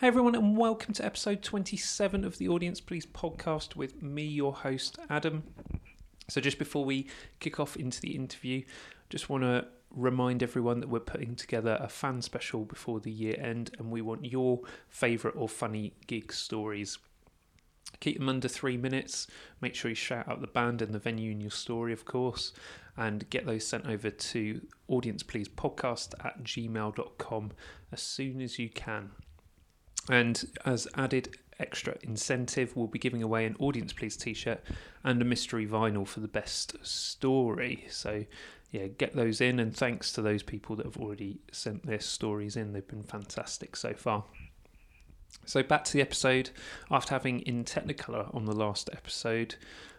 Hey everyone, and welcome to episode 27 of the Audience Please podcast with me, your host, Adam. So, just before we kick off into the interview, just want to remind everyone that we're putting together a fan special before the year end, and we want your favourite or funny gig stories. Keep them under three minutes. Make sure you shout out the band and the venue in your story, of course, and get those sent over to audiencepleasepodcast at gmail.com as soon as you can. And as added extra incentive, we'll be giving away an Audience Please t shirt and a mystery vinyl for the best story. So, yeah, get those in. And thanks to those people that have already sent their stories in, they've been fantastic so far. So, back to the episode. After having in Technicolor on the last episode,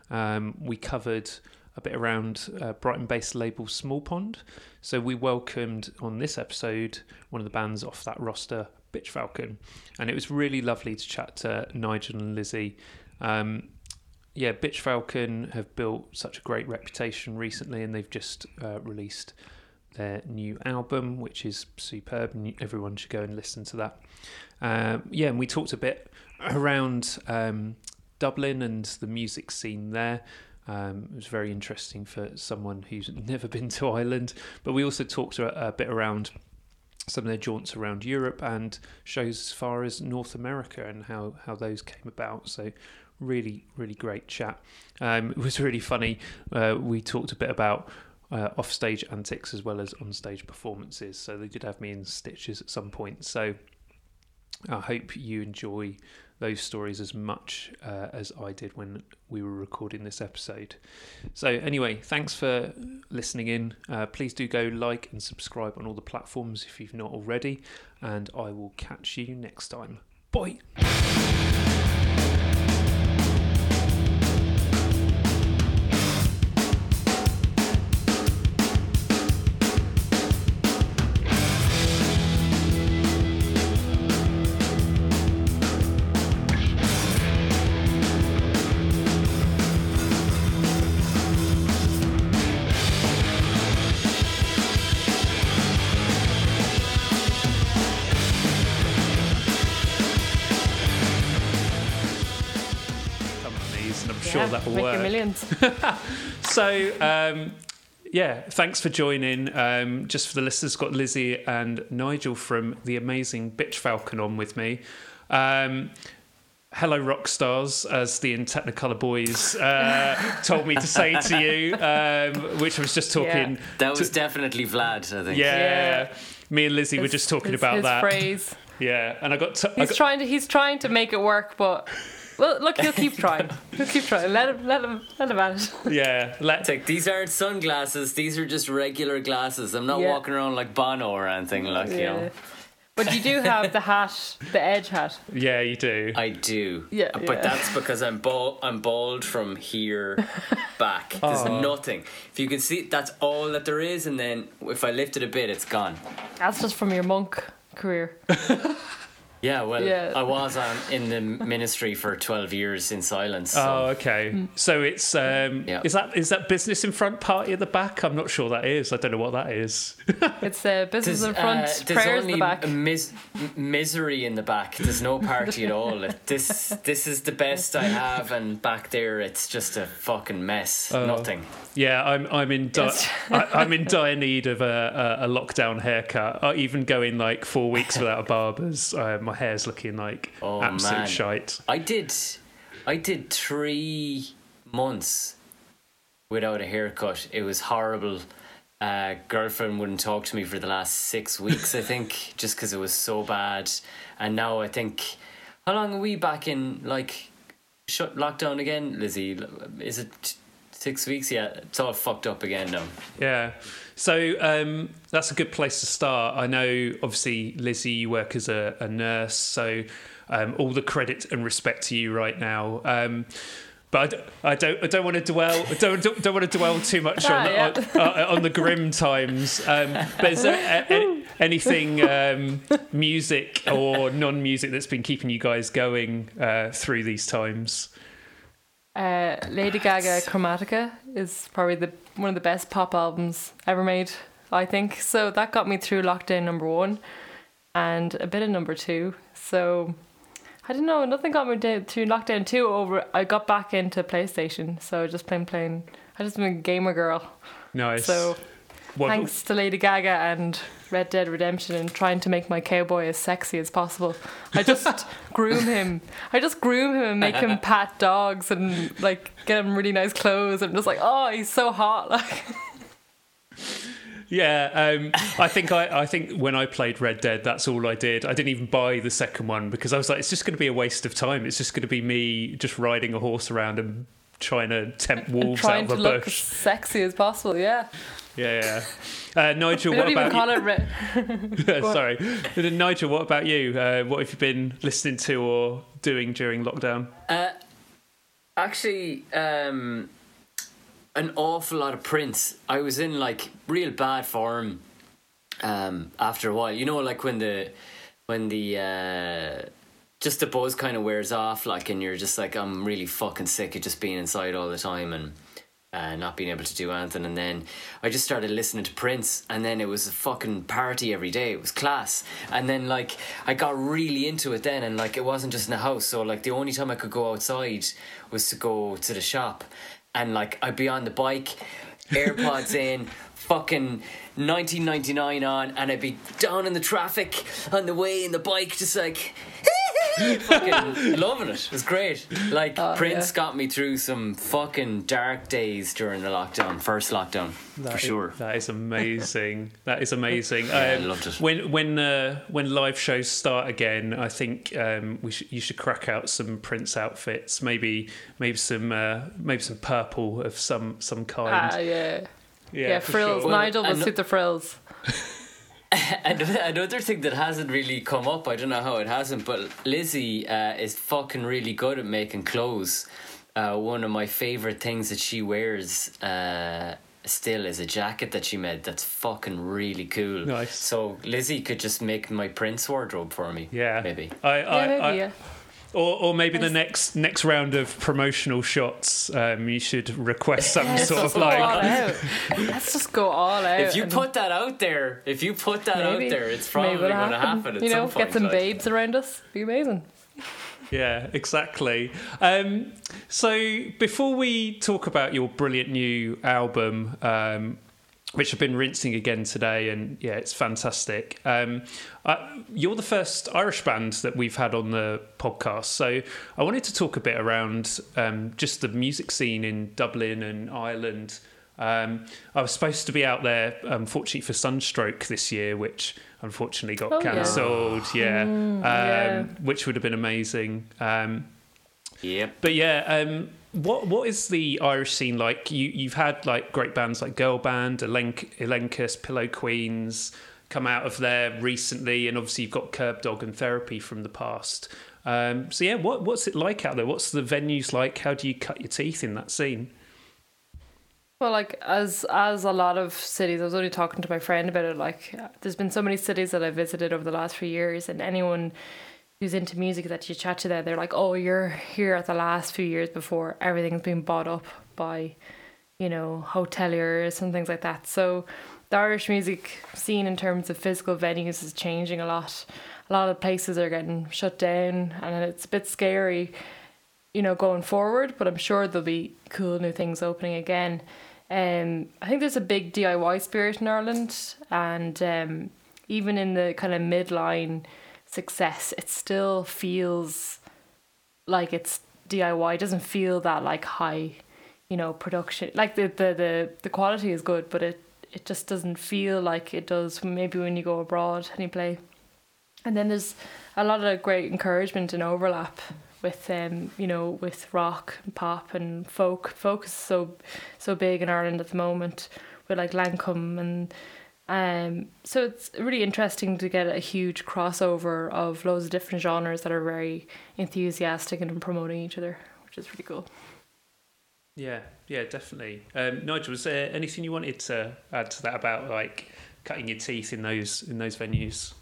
um, we covered a bit around uh, Brighton based label Small Pond. So, we welcomed on this episode one of the bands off that roster, Bitch Falcon, and it was really lovely to chat to Nigel and Lizzie. Um, yeah, Bitch Falcon have built such a great reputation recently, and they've just uh, released their new album, which is superb, and everyone should go and listen to that. Um, yeah, and we talked a bit around um, Dublin and the music scene there. Um, it was very interesting for someone who's never been to Ireland, but we also talked a, a bit around some of their jaunts around Europe and shows as far as North America and how, how those came about. So, really, really great chat. Um, it was really funny. Uh, we talked a bit about uh, offstage antics as well as onstage performances. So, they did have me in stitches at some point. So, I hope you enjoy those stories as much uh, as I did when we were recording this episode. So, anyway, thanks for listening in. Uh, please do go like and subscribe on all the platforms if you've not already, and I will catch you next time. Bye. Make your work. millions. So, um, yeah, thanks for joining. Um, just for the listeners, got Lizzie and Nigel from the amazing Bitch Falcon on with me. Um, hello, rock stars, as the in Technicolor boys uh, told me to say to you, um, which I was just talking. Yeah. That was definitely Vlad, I think. Yeah. Yeah. Me and Lizzie were just talking his- about his that. phrase. Yeah, and I got, t- I He's got trying to he's trying to make it work, but well, look, he'll keep trying. He'll keep trying. Let him, let him, let him at it. yeah, let, It's like these aren't sunglasses; these are just regular glasses. I'm not Yeah. walking around like Bono or anything. Like you know, But you do have the hat, the edge hat. yeah, you do. I do. Yeah, but yeah. that's because I'm bald. I'm bald from here back. There's Aw. nothing. If you can see, that's all that there is. And then if I lift it a bit, it's gone. That's just from your monk career. Yeah, well, Yeah. I was on in the ministry for 12 years in silence. So. Oh, okay. So it's um, Yeah. is that is that business in front party at the back? I'm not sure that is. I don't know what that is. It's uh, business in front, uh, there's prayers in only the back. Mis- misery in the back. There's no party at all. This this is the best I have, and back there it's just a fucking mess. Oh. Nothing. Yeah, I'm I'm in di- I, I'm in dire need of a, a, a lockdown haircut. I even going like four weeks without a barber's. Uh, my hair's looking like Oh, absolute man. shite. I did, I did three months without a haircut. It was horrible. Uh, girlfriend wouldn't talk to me for the last six weeks. I think just because it was so bad. And now I think, how long are we back in like shut lockdown again, Lizzie? Is it six weeks? Yeah, it's all fucked up again now. Yeah. So um, that's a good place to start. I know, obviously, Lizzie, you work as a, a nurse, so um, all the credit and respect to you right now. Um, but I don't, I don't want to dwell, don't, don't, don't want to dwell too much on, Ah, yeah. on, uh, on the grim times. Um, but is there a, a- anything um, music or non-music that's been keeping you guys going uh, through these times? Uh, Lady Gaga Chromatica is probably the one of the best pop albums ever made, I think. So that got me through lockdown number one. and a bit of number two. So I don't know, nothing got me down to lockdown two over I got back into PlayStation, so just playing playing I just been a gamer girl. Nice. So What- thanks to Lady Gaga and Red Dead Redemption and trying to make my cowboy as sexy as possible. I just groom him. I just groom him and make him pat dogs and like get him really nice clothes. I'm just like, oh, he's so hot. Like, Yeah, um, I think I, I think when I played Red Dead, that's all I did. I didn't even buy the second one because I was like, it's just going to be a waste of time. It's just going to be me just riding a horse around and trying to tempt wolves trying out to of a look as bush. sexy as possible. Yeah, Yeah, yeah. Uh, Nigel, we what about you? Re- Sorry, Nigel, what about you? Uh, what have you been listening to or doing during lockdown? Uh, actually, um, an awful lot of Prince. I was in like real bad form um, after a while. You know, like when the when the uh, just the buzz kind of wears off, like, and you're just like, I'm really fucking sick of just being inside all the time and. Uh, not being able to do anything, and then I just started listening to Prince, and then it was a fucking party every day. It was class, and then like I got really into it then, and like it wasn't just in the house. So like the only time I could go outside was to go to the shop, and like I'd be on the bike, AirPods in, fucking 1999 on, and I'd be down in the traffic on the way in the bike, just like. fucking loving it. It was great. Like Oh, Prince yeah. got me through some fucking dark days during the lockdown, first lockdown, for That is- sure. that is amazing. that is amazing. Yeah, I Um, loved it. When when uh, when live shows start again, I think um, we should you should crack out some Prince outfits. Maybe maybe some uh, maybe some purple of some some kind. Ah, yeah, yeah, for frills. sure. Nigel will and- suit the frills. And another thing that hasn't really come up, I don't know how it hasn't, but Lizzie uh, is fucking really good at making clothes. Uh, one of my favorite things that she wears uh, still is a jacket that she made that's fucking really cool. Nice. So Lizzie could just make my Prince wardrobe for me. Yeah, maybe. I, Yeah, maybe. I- yeah. Or, or maybe the next next round of promotional shots, um, you should request some Let's sort just of go all like out. Let's just go all out. If you and put that out there, if you put that maybe- out there, it's maybe probably it'll going to happen. At You know, some point, get some like. babes around us. Be amazing. Yeah, exactly. Um, so before we talk about your brilliant new album, um, which I've been rinsing again today, and yeah, it's fantastic. Um, uh, you're the first Irish band that we've had on the podcast, so I wanted to talk a bit around um, just the music scene in Dublin and Ireland. Um, I was supposed to be out there, unfortunately, for Sunstroke this year, which unfortunately got Oh, yeah. cancelled. Yeah, um, yeah. which would have been amazing. Um, Yep. but yeah, um, what what is the Irish scene like? You you've had like great bands like Girl Band, Elenc- Elenchus, Pillow Queens come out of there recently, and obviously you've got Kerbdog and Therapy from the past. Um, so yeah, what what's it like out there? What's the venues like? How do you cut your teeth in that scene? Well, like as as a lot of cities, I was only talking to my friend about it. Like, there's been so many cities that I visited over the last few years, and anyone who's into music that you chat to there, they're like, "Oh, you're here at the last few years before everything's been bought up by, you know, hoteliers and things like that." So, the Irish music scene in terms of physical venues is changing a lot. A lot of places are getting shut down, and it's a bit scary you know, going forward, but I'm sure there'll be cool new things opening again. Um, I think there's a big DIY spirit in Ireland, and um, even in the kind of midline success, it still feels like it's DIY. It doesn't feel that like high, you know, production. Like the the the, the quality is good, but it it just doesn't feel like it does maybe when you go abroad and you play. And then there's a lot of great encouragement and overlap with um you know with rock and pop and folk folk is so so big in Ireland at the moment with like Lankum and um so it's really interesting to get a huge crossover of loads of different genres that are very enthusiastic and promoting each other which is really cool Yeah, yeah, definitely. Um, Nigel, was there anything you wanted to add to that about like cutting your teeth in those in those venues?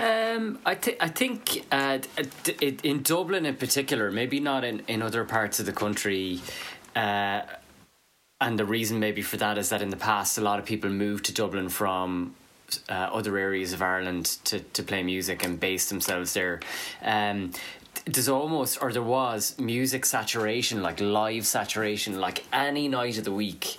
Um, I think I think uh, d- d- in Dublin in particular, maybe not in, in other parts of the country. Uh, and the reason maybe for that is that in the past, a lot of people moved to Dublin from uh, other areas of Ireland to, to play music and base themselves there. Um, there's almost or there was music saturation like live saturation like any night of the week.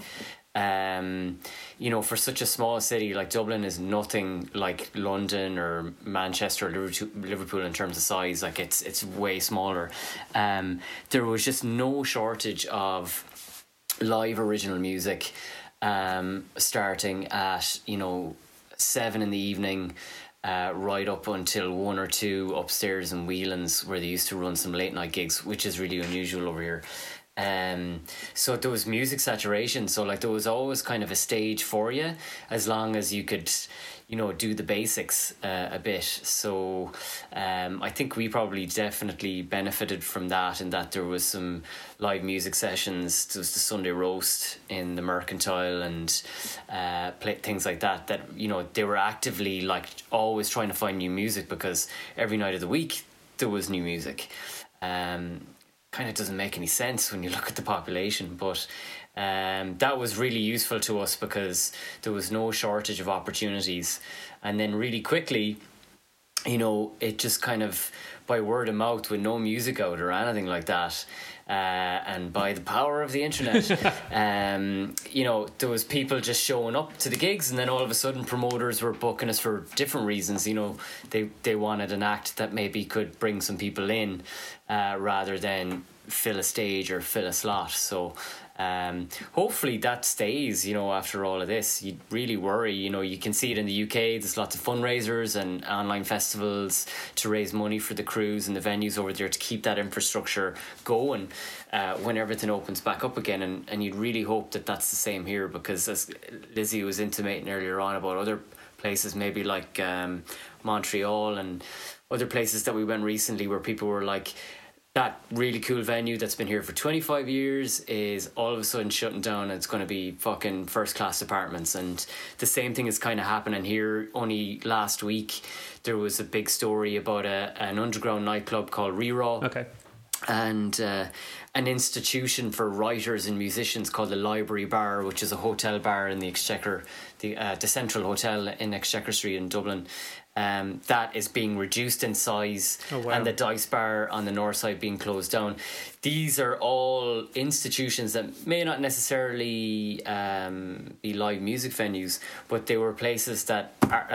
Um you know for such a small city like dublin is nothing like london or manchester or liverpool in terms of size. Like it's it's way smaller. Um there was just no shortage of live original music um starting at you know seven in the evening uh, right up until one or two upstairs in Whelan's where they used to run some late night gigs, which is really unusual over here. Um, so there was music saturation. So like there was always kind of a stage for you, as long as you could, you know, do the basics uh, a bit. So um, I think we probably definitely benefited from that, in that there was some live music sessions. There was the Sunday roast in the Mercantile and uh, play, things like that. That you know they were actively like always trying to find new music because every night of the week there was new music. Um, kind of doesn't make any sense when you look at the population, but um, that was really useful to us because there was no shortage of opportunities. And then, really quickly, you know, it just kind of by word of mouth with no music out or anything like that. Uh, and by the power of the internet, um, you know, there was people just showing up to the gigs, and then all of a sudden, promoters were booking us for different reasons. You know, they they wanted an act that maybe could bring some people in, uh, rather than fill a stage or fill a slot. So um, hopefully that stays, you know, after all of this. You really worry, you know, you can see it in the UK. There's lots of fundraisers and online festivals to raise money for the crews and the venues over there to keep that infrastructure going uh, when everything opens back up again. And, and you'd really hope that that's the same here because, as Lizzie was intimating earlier on about other places, maybe like um, Montreal and other places that we went recently where people were like, that really cool venue that's been here for 25 years is all of a sudden shutting down it's going to be fucking first class apartments. And the same thing is kind of happening here. Only last week there was a big story about a, an underground nightclub called Reraw okay. And uh, an institution for writers and musicians called the Library Bar, which is a hotel bar in the Exchequer, the uh, the Central Hotel in Exchequer Street in Dublin um, that is being reduced in size oh, wow. and the dice bar on the north side being closed down these are all institutions that may not necessarily um, be live music venues but they were places that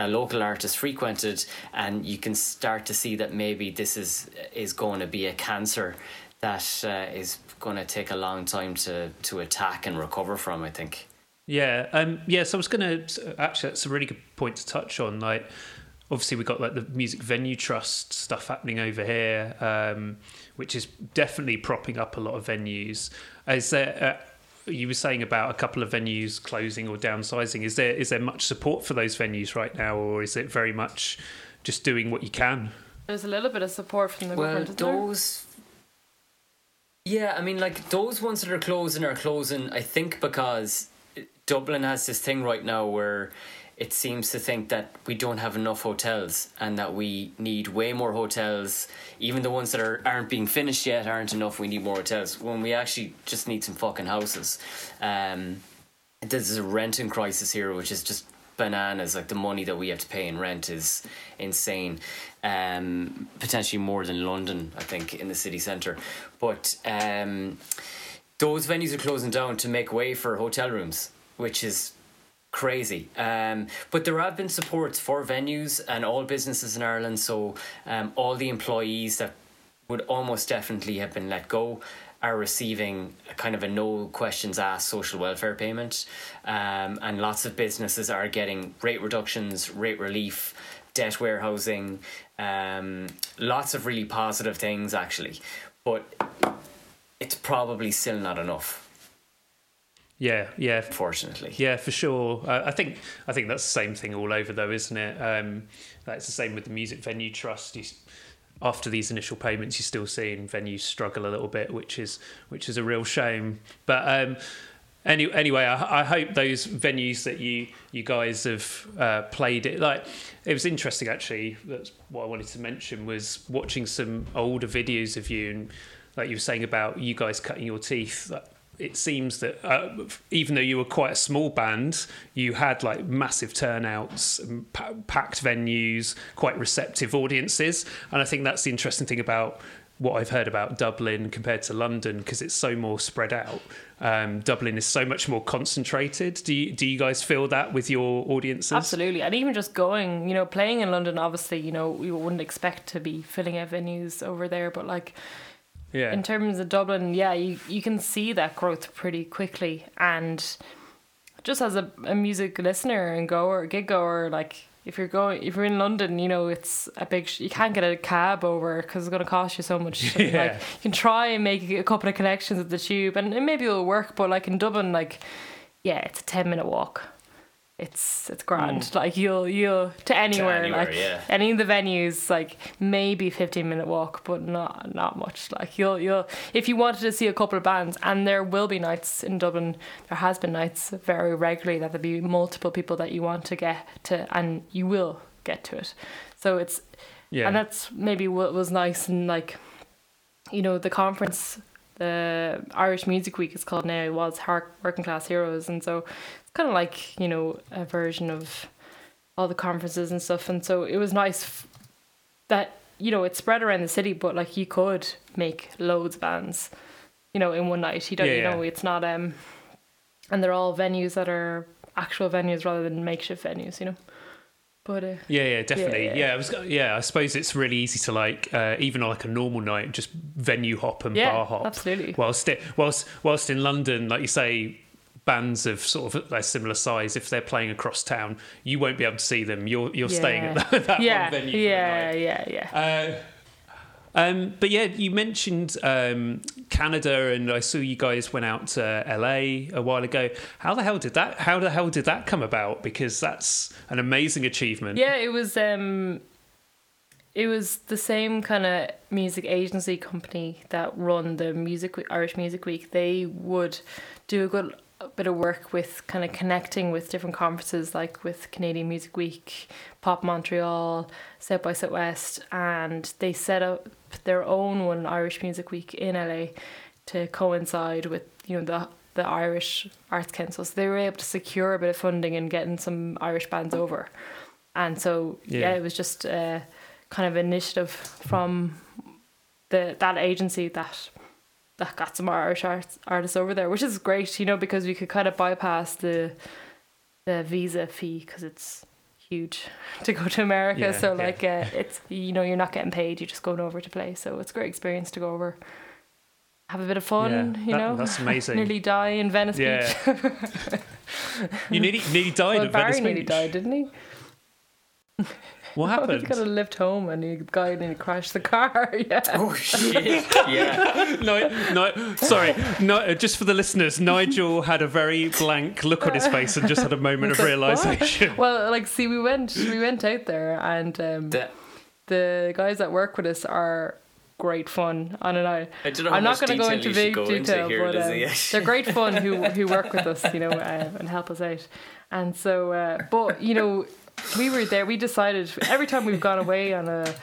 local artists frequented and you can start to see that maybe this is is going to be a cancer that uh, is going to take a long time to to attack and recover from i think yeah um yeah so i was going to actually that's a really good point to touch on like obviously we've got like the music venue trust stuff happening over here um, which is definitely propping up a lot of venues. Is there uh, you were saying about a couple of venues closing or downsizing. Is there is there much support for those venues right now or is it very much just doing what you can? There's a little bit of support from the well, government those yeah i mean like those ones that are closing are closing i think because dublin has this thing right now where it seems to think that we don't have enough hotels and that we need way more hotels. Even the ones that are, aren't being finished yet aren't enough. We need more hotels when we actually just need some fucking houses. Um, there's a renting crisis here, which is just bananas. Like the money that we have to pay in rent is insane. Um, potentially more than London, I think, in the city centre. But um, those venues are closing down to make way for hotel rooms, which is crazy. Um, but there have been supports for venues and all businesses in Ireland. So um, all the employees that would almost definitely have been let go are receiving a kind of a no questions asked social welfare payment. Um, and lots of businesses are getting rate reductions, rate relief, debt warehousing, um, lots of really positive things actually. But it's probably still not enough. Yeah, yeah. Fortunately, yeah, for sure. Uh, I think I think that's the same thing all over, though, isn't it? Um, that's the same with the music venue trust. You, after these initial payments, you're still seeing venues struggle a little bit, which is which is a real shame. But um, any, anyway, I, I, hope those venues that you you guys have uh, played it like it was interesting actually. That's what I wanted to mention was watching some older videos of you and like you were saying about you guys cutting your teeth. It seems that uh, even though you were quite a small band, you had like massive turnouts, pa- packed venues, quite receptive audiences, and I think that's the interesting thing about what I've heard about Dublin compared to London because it's so more spread out. Um, Dublin is so much more concentrated. Do you, do you guys feel that with your audiences? Absolutely, and even just going, you know, playing in London, obviously, you know, we wouldn't expect to be filling out venues over there, but like Yeah. in terms of Dublin, yeah, you, you can see that growth pretty quickly. And just as a, a music listener and goer, gig goer, like if you're going, if you're in London, you know, it's a big, sh- you can't get a cab over because it's going to cost you so much. Yeah. Like, you can try and make a couple of connections with the tube and it maybe it'll work, but like in Dublin, like, yeah, it's a 10 minute walk. It's it's grand. Mm. Like you'll you'll to anywhere, anywhere, like yeah. any of the venues, like maybe fifteen minute walk, but not not much. Like you'll you'll if you wanted to see a couple of bands, and there will be nights in Dublin. There has been nights very regularly that there'll be multiple people that you want to get to, and you will get to it. So it's yeah. and that's maybe what was nice and like, you know, the conference, the Irish Music Week is called now was Working Class Heroes, and so it's kind of like you know a version of all the conferences and stuff, and so it was nice f- that you know it spread around the city, but like you could make loads of bands, you know, in one night. You don't, Yeah, you know, yeah. it's not um, and they're all venues that are actual venues rather than makeshift venues, you know. But uh, Yeah, yeah, definitely. yeah. Yeah, I was, yeah. I suppose it's really easy to like, uh, even on like a normal night, just venue hop and Yeah, bar hop. absolutely. Whilst, it, whilst, whilst in London, like you say, bands of sort of a similar size, if they're playing across town, you won't be able to see them. You're you're staying at that, that yeah, one venue. yeah, night. yeah, yeah. Uh, um, but yeah, you mentioned um, Canada, and I saw you guys went out to LA a while ago. How the hell did that? How the hell did that come about? Because that's an amazing achievement. Yeah, it was um it was the same kind of music agency company that run the music Irish Music Week. They would do a good bit of work with kind of connecting with different conferences like with Canadian Music Week, Pop Montreal, South by Southwest and they set up their own one Irish Music Week in LA to coincide with, you know, the the Irish Arts Council. So they were able to secure a bit of funding and getting some Irish bands over. And so yeah, Yeah. it was just a kind of initiative from the that agency that that got some Irish arts, artists over there, which is great, you know, because we could kind of bypass the the visa fee because it's huge to go to America. Yeah, so yeah. like, uh, it's you know you're not getting paid, you're just going over to play. So it's a great experience to go over, have a bit of fun, Yeah, you that- know. that's amazing. nearly die in Venice Yeah. Beach. You nearly nearly died well, Barry Venice nearly Beach. died, didn't he? What Oh, he happened? got a lift home and the guy nearly crashed the car. yeah. Oh shit! Yeah. no, no, sorry. No, uh, just for the listeners, Nigel had a very blank look on his face and just had a moment of It's like, what? realization. Well, like, see, we went, we went out there, and um, The- the guys that work with us are great fun. I don't know. I don't know I'm not going to go into you big go into detail, here, but um, they're great fun who who work with us, you know, uh, and help us out. And so, uh, but you know, we were there. We decided every time we've gone away on a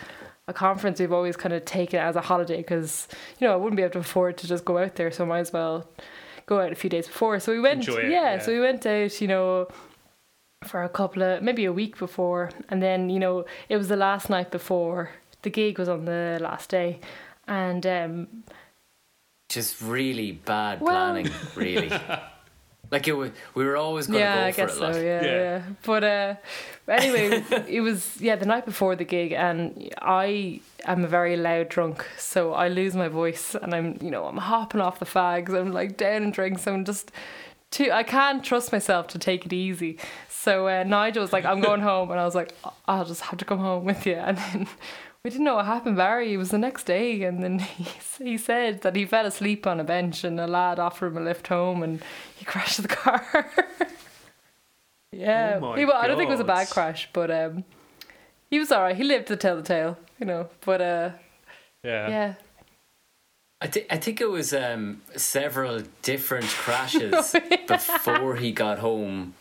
a conference, we've always kind of taken it as a holiday because you know I wouldn't be able to afford to just go out there, so I might as well go out a few days before. So we went, Enjoy it, yeah, yeah. So we went out, you know. For a couple of maybe a week before, and then you know it was the last night before the gig was on the last day, and um, Just really bad Well- planning, really. like it was, we were always going to yeah, go I for guess it. so. Like. Yeah, Yeah. yeah. But uh, anyway, it was yeah the night before the gig, and I am a very loud drunk, so I lose my voice, and I'm you know I'm hopping off the fags, I'm like down in drinks, I'm just too I can't trust myself to take it easy. So uh, Nigel was like, I'm going home, and I was like, I'll just have to come home with you, and then. We didn't know what happened, Barry. It was the next day, and then he, he said that he fell asleep on a bench, and a lad offered him a lift home, and he crashed the car. yeah, Oh my he, well, I don't think it was a bad crash, but um, he was alright. He lived to tell the tale, you know. But uh, Yeah. yeah, I, thi- I think it was um, several different crashes before he got home, but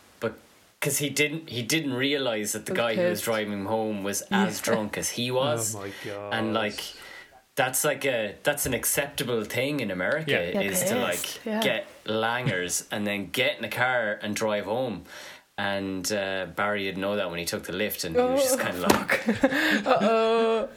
because he didn't he didn't realize that the Was guy who was driving him home was as Yeah. drunk as he was, Oh my god. and like that's like a that's an acceptable thing in America Yeah. Yeah, is it to like yeah. get langers and then get in a car and drive home. And uh, Barry didn't know that when he took the lift, and he was just kind of like, Uh oh.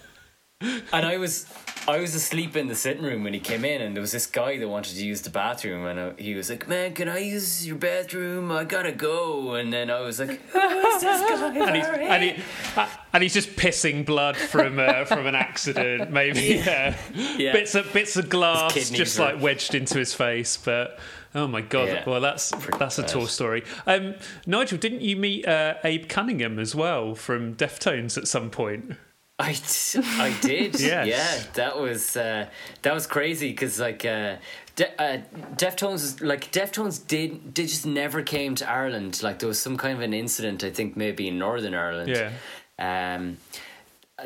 And I was I was asleep in the sitting room when he came in, and there was this guy that wanted to use the bathroom, and I, he was like, "Man, can I use your bathroom? I gotta go." And then I was like, "Who's this guy?" and he's, and, he, uh, and he's just pissing blood from uh, from an accident, maybe. Yeah. Yeah. Bits of bits of glass just were- like wedged into his face, but. Oh my god! Yeah. Well, that's that's a tour story. Um, Nigel, didn't you meet uh, Abe Cunningham as well from Deftones at some point? I, I did. Yes. Yeah, that was uh, that was crazy because like uh, De- uh, Deftones was like Deftones did they just never came to Ireland. Like there was some kind of an incident I think maybe in Northern Ireland. Yeah. Um,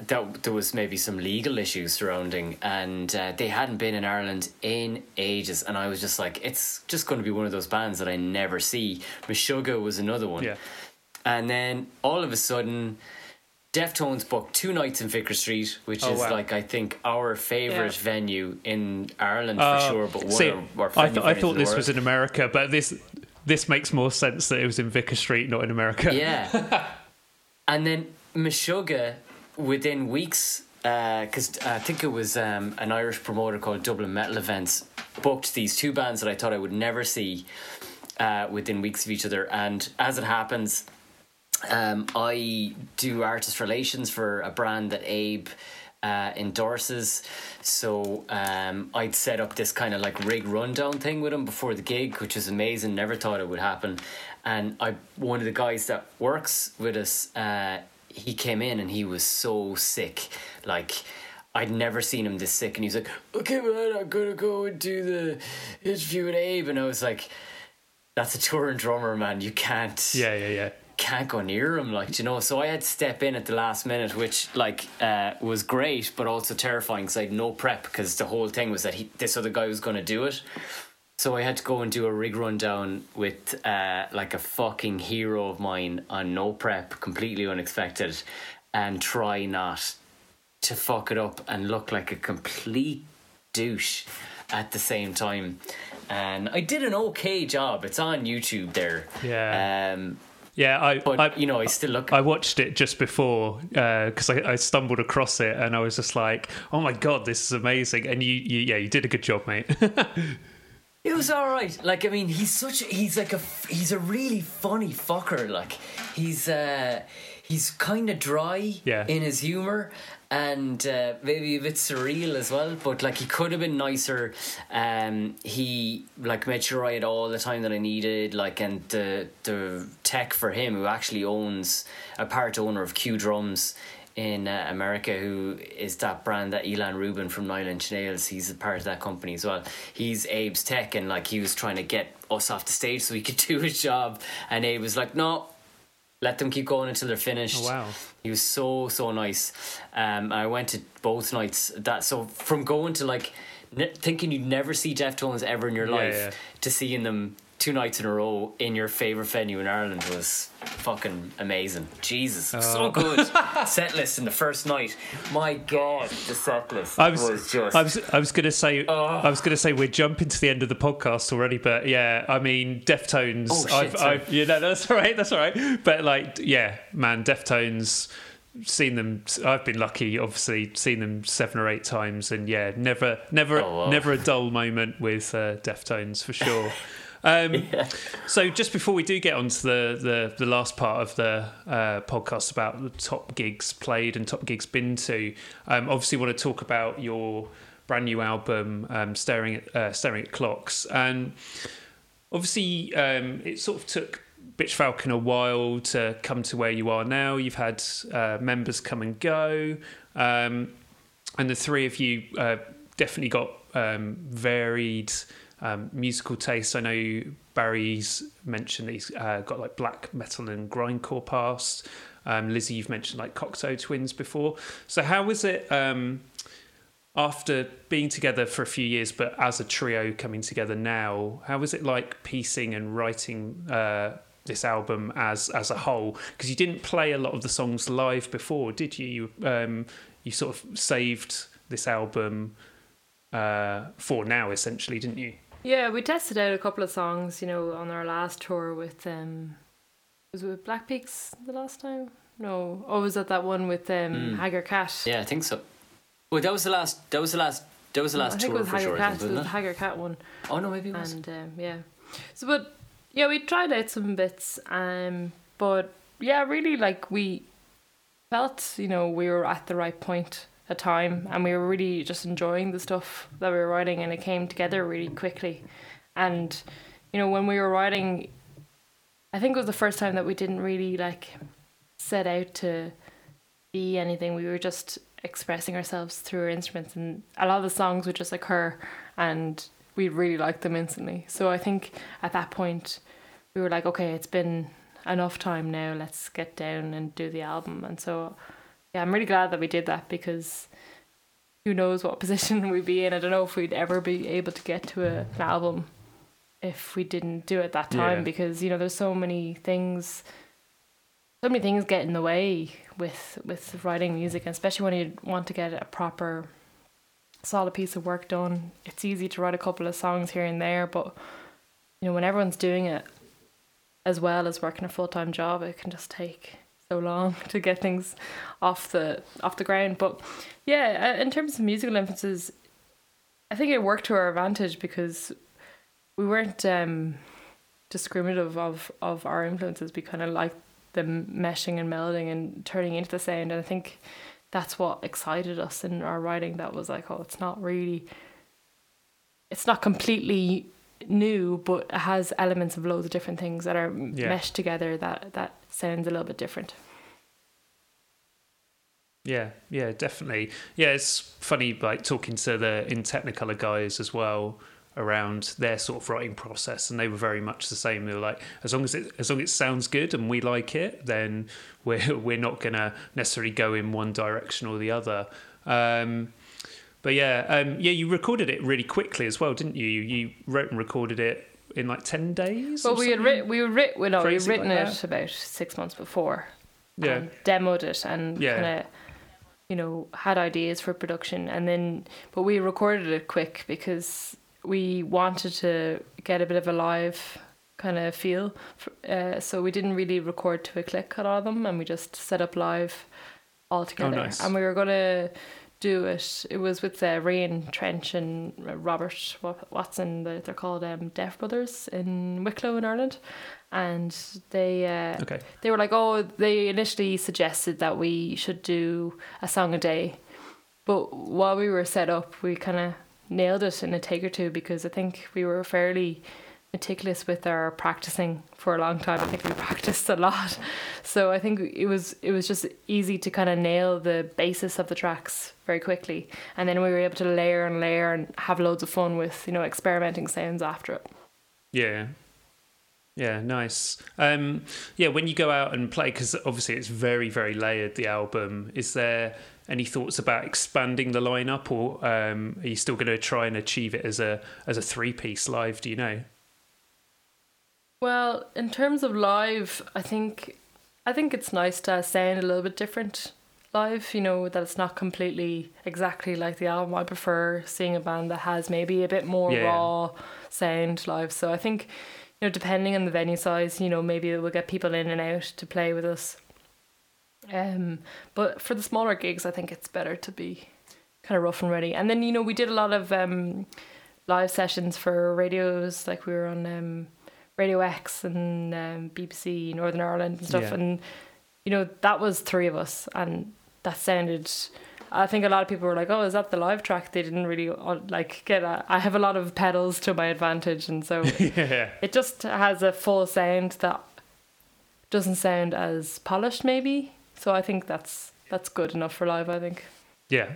that there was maybe some legal issues surrounding, and uh, they hadn't been in Ireland in ages. And I was just like, it's just going to be one of those bands that I never see. Meshuggah was another one. Yeah. And then all of a sudden, Deftones booked two nights in Vicar Street, which Oh, is wow. like I think our favorite Yeah. venue in Ireland for Uh, sure, but one see, of our I, th- I thought this world. was in America, but this this makes more sense that it was in Vicar Street, not in America. Yeah. and then Meshuggah, within weeks, because I think it was um, an Irish promoter called Dublin Metal Events, booked these two bands that I thought I would never see uh, within weeks of each other. And as it happens, um, I do artist relations for a brand that Abe uh, endorses. So um, I'd set up this kind of like rig rundown thing with him before the gig, which was amazing. Never thought it would happen. And I one of the guys that works with us, uh, he came in and he was so sick, like. I'd never seen him this sick, and he was like, "Okay, man, I'm gonna go and do the interview with Abe," and I was like, "That's a touring drummer, man. You can't." yeah, yeah, yeah. Can't go near him, like you know. So I had to step in at the last minute, which like uh, was great, but also terrifying because I had no prep because the whole thing was that he, this other guy was going to do it. So I had to go and do a rig rundown with uh, like a fucking hero of mine on no prep, completely unexpected, and try not to fuck it up and look like a complete douche at the same time. And I did an okay job. It's on YouTube there. Yeah. Um, Yeah, I, but I you know, I still look. I watched it just before because I, I stumbled across it and I was just like, "Oh my god, this is amazing!" And you, you yeah, you did a good job, mate. It was all right. Like I mean, he's such. A, he's like a. He's a really funny fucker. Like he's. uh He's kind of dry Yeah. in his humor and uh, maybe a bit surreal as well. But like he could have been nicer. Um, he like made sure I had all the time that I needed. Like and the the tech for him, who actually owns a part owner of Q Drums in uh, America, who is that brand that Ilan Rubin from Nine Inch Nails. He's a part of that company as well. He's Abe's tech, and like he was trying to get us off the stage so he could do his job. And Abe was like, "No, let them keep going until they're finished." Oh, wow. He was so so nice. Um, I went to both nights. That so from going to like thinking you'd never see Deftones ever in your Yeah, life yeah. to seeing them two nights in a row in your favorite venue in Ireland was fucking amazing. Jesus, Oh. so good. set list in the first night. My God, the set list I was, was, just. I was, I was gonna say, Oh. I was gonna say we're jumping to the end of the podcast already, but yeah, I mean, Deftones. Oh, shit, I've. I've, you know, that's all right, that's all right. But like, yeah, man, Deftones. Seen them. I've been lucky, obviously, seen them seven or eight times, and yeah, never, never, Oh, wow. never a dull moment with uh, Deftones for sure. Um, So just before we do get on to the, the, the last part of the uh, podcast about the top gigs played and top gigs been to, um, obviously want to talk about your brand new album, um, staring at uh, staring at clocks, and obviously um, it sort of took Bitch Falcon a while to come to where you are now. You've had uh, members come and go, um, and the three of you uh, definitely got um, varied um, musical tastes. I know Barry's mentioned that he's uh, got like black metal and grindcore past. Um, Lizzie, you've mentioned like Cocteau Twins before. So how was it? Um, after being together for a few years, but as a trio coming together now, how was it like piecing and writing uh, this album as as a whole? Because you didn't play a lot of the songs live before, did you? You, um, you sort of saved this album uh, for now, essentially, didn't you? Yeah, we tested out a couple of songs, you know, on our last tour with um was it with Black Peaks the last time? No. Oh, was that that one with um Mm. Haggard Cat? Yeah, I think so. Well, that was the last. That was the last. That was the last I think tour it was for sure. Cat, think, it was the it? Haggard Cat one. Oh no, maybe it was. And um, yeah. So but yeah, we tried out some bits, um but yeah, really like we felt, you know, we were at the right point at time and we were really just enjoying the stuff that we were writing and it came together really quickly. And, you know, when we were writing I think it was the first time that we didn't really like set out to be anything. We were just expressing ourselves through our instruments and a lot of the songs would just occur and we really liked them instantly. So I think at that point we were like, okay, it's been enough time now. Let's get down and do the album. And so, yeah, I'm really glad that we did that because who knows what position we'd be in. I don't know if we'd ever be able to get to a, an album if we didn't do it at that time Yeah. because you know there's so many things so many things get in the way with with writing music and especially when you want to get a proper solid piece of work done it's easy to write a couple of songs here and there but you know when everyone's doing it as well as working a full-time job it can just take so long to get things off the off the ground. But yeah uh, in terms of musical influences i think it worked to our advantage because we weren't um discriminative of of our influences. We kind of liked them meshing and melding and turning into the sound. And i think that's what excited us in our writing. That was like oh it's not really it's not completely new but has elements of loads of different things that are Yeah. meshed together that that sounds a little bit different Yeah, yeah, definitely. Yeah, it's funny like talking to the in Technicolor guys as well around their sort of writing process, and they were very much the same. They were like, as long as it as long as it sounds good and we like it, then we're we're not gonna necessarily go in one direction or the other. Um, but yeah, um, yeah, you recorded it really quickly as well, didn't you? You, you wrote and recorded it in like ten days. well we had writ- we were writ- well, no, we had written like it about six months before yeah, and demoed it and Yeah. kind of you know had ideas for production and then but we recorded it quick because we wanted to get a bit of a live kind of feel uh, so we didn't really record to a click on all of them and we just set up live all together nice. and we were gonna do it. It was with uh, Rain Trench and Robert Watson they're, they're called um, Deaf Brothers in Wicklow in Ireland. And they uh, okay, they were like, oh, they initially suggested that we should do a song a day. But while we were set up, we kind of nailed it in a take or two because I think we were fairly meticulous with our practicing for a long time. I think we practiced a lot. So I think it was it was just easy to kind of nail the basis of the tracks very quickly. And then we were able to layer and layer and have loads of fun with, you know, experimenting sounds after it. Yeah. Yeah, nice. Um, yeah, when you go out and play, because obviously it's very, very layered, the album, is there any thoughts about expanding the lineup or um, are you still going to try and achieve it as a as a three piece live? Do you know? Well, in terms of live, I think I think it's nice to sound a little bit different live, you know, that it's not completely exactly like the album. I prefer seeing a band that has maybe a bit more Yeah. raw sound live. So I think, you know, depending on the venue size, you know, maybe we'll get people in and out to play with us. Um, but for the smaller gigs, I think it's better to be kind of rough and ready. And then, you know, we did a lot of um, live sessions for radios, like we were on um, Radio X and um, BBC Northern Ireland and stuff. Yeah. And, you know, that was three of us. And that sounded. I think a lot of people were like, "Oh, is that the live track?" They didn't really uh, like get. A, I have a lot of pedals to my advantage, and so yeah. it just has a full sound that doesn't sound as polished, maybe. So I think that's that's good enough for live. I think. Yeah.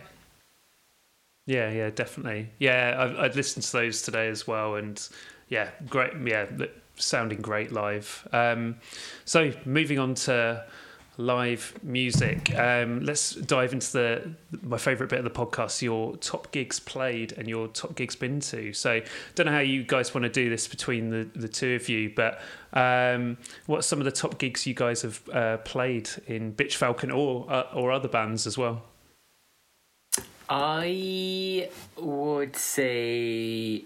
Yeah, yeah, definitely. Yeah, I've, I've listened to those today as well, and yeah, great. Yeah, sounding great live. Um, so moving on to live music, um, let's dive into the my favourite bit of the podcast: your top gigs played and your top gigs been to. So, don't know how you guys want to do this between the the two of you, but um, what's some of the top gigs you guys have uh, played in Bitch Falcon or uh, or other bands as well? I would say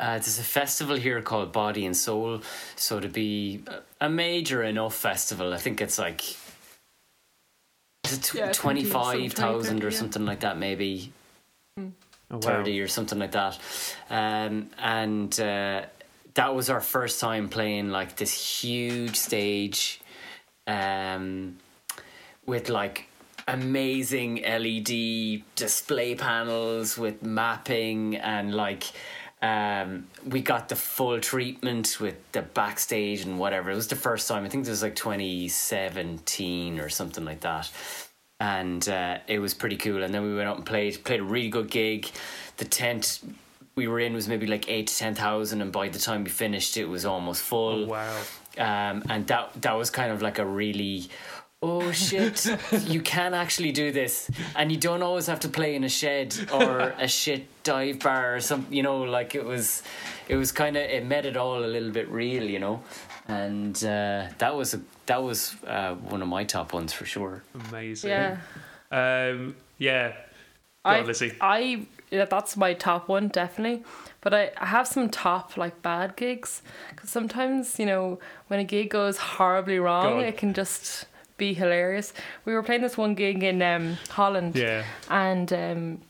uh, there's a festival here called Body and Soul. So to be a major enough festival, I think it's like is it tw- Yeah, I think it's 25,000 or yeah. something like that, maybe Oh, wow. 30 or something like that. Um, and uh, that was our first time playing like this huge stage um, with like amazing LED display panels with mapping and like um, we got the full treatment with the backstage and whatever. It was the first time. I think it was like 2017 or something like that and uh, it was pretty cool. And then we went out and played played a really good gig. The tent we were in was maybe like eight to ten thousand, and by the time we finished, it was almost full. Oh, wow. Um, and that that was kind of like a really. Oh shit! you can actually do this, and you don't always have to play in a shed or a shit dive bar or something. You know, like it was, it was kind of it made it all a little bit real, you know, and uh, that was a that was uh, one of my top ones for sure. Amazing. Yeah. Um, yeah. Go I, on, Lizzie. I yeah, that's my top one definitely. But I, I have some top like bad gigs because sometimes you know when a gig goes horribly wrong, Go it can just be hilarious. We were playing this one gig in um, Holland, Yeah. and um,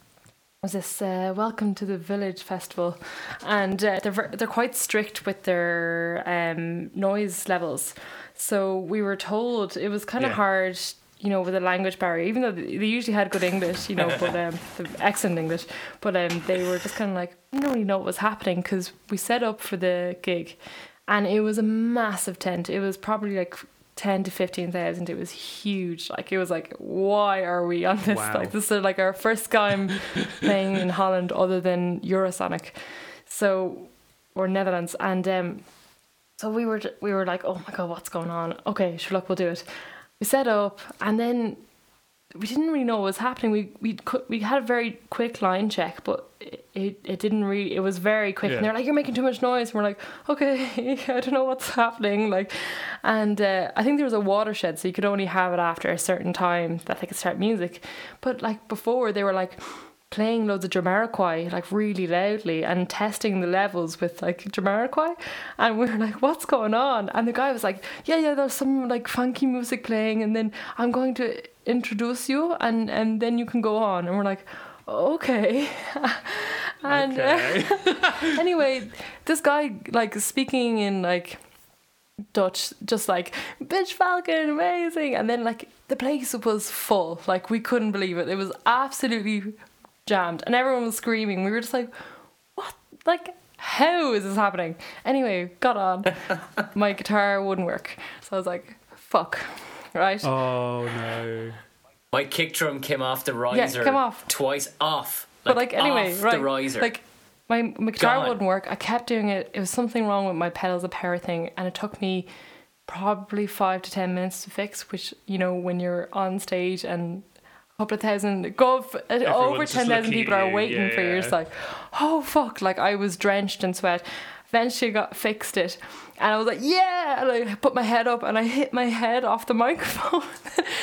was this uh, Welcome to the Village festival, and uh, they're they're quite strict with their um, noise levels. So we were told it was kind of Yeah. hard, you know, with a language barrier. Even though they usually had good English, you know, but um, the excellent English, but um, they were just kind of like, we don't really know what was happening because we set up for the gig, and it was a massive tent. It was probably like. 10 to 15,000 it was huge. Like it was like why are we on this? Wow. like this is like our first time playing in Holland other than Eurosonic. So or Netherlands. And um so we were we were like oh my god what's going on? Okay sure look we'll do it. We set up and then we didn't really know what was happening. We we we had a very quick line check but it, it, didn't really it was very quick. Yeah. and they're like you're making too much noise. And we're like okay I don't know what's happening. Like and uh, I think there was a watershed so you could only have it after a certain time that they could start music. But like before they were like playing loads of Jamiroquai like really loudly and testing the levels with like Jamiroquai and we were like what's going on? And the guy was like yeah yeah there's some like funky music playing and then I'm going to introduce you and and then you can go on. And we're like okay and uh, Okay. anyway this guy like speaking in like Dutch, just like bitch falcon, amazing, and then like the place was full, like we couldn't believe it. It was absolutely jammed, and everyone was screaming. We were just like, what? Like, how is this happening? Anyway, got on. My guitar wouldn't work, so I was like, fuck, right? oh no. My kick drum came off the riser. Yeah, come off. Twice off. but like anyway, off right? the riser. Like my, my guitar Gone. wouldn't work. I kept doing it. It was something wrong with my pedals, a power thing, and it took me probably five to ten minutes to fix. Which you know, when you're on stage and a couple of thousand, go f- uh, over ten thousand people are waiting yeah, for you. It's like, oh fuck! Like I was drenched in sweat. Eventually got fixed it, and I was like, yeah! And I put my head up, and I hit my head off the microphone.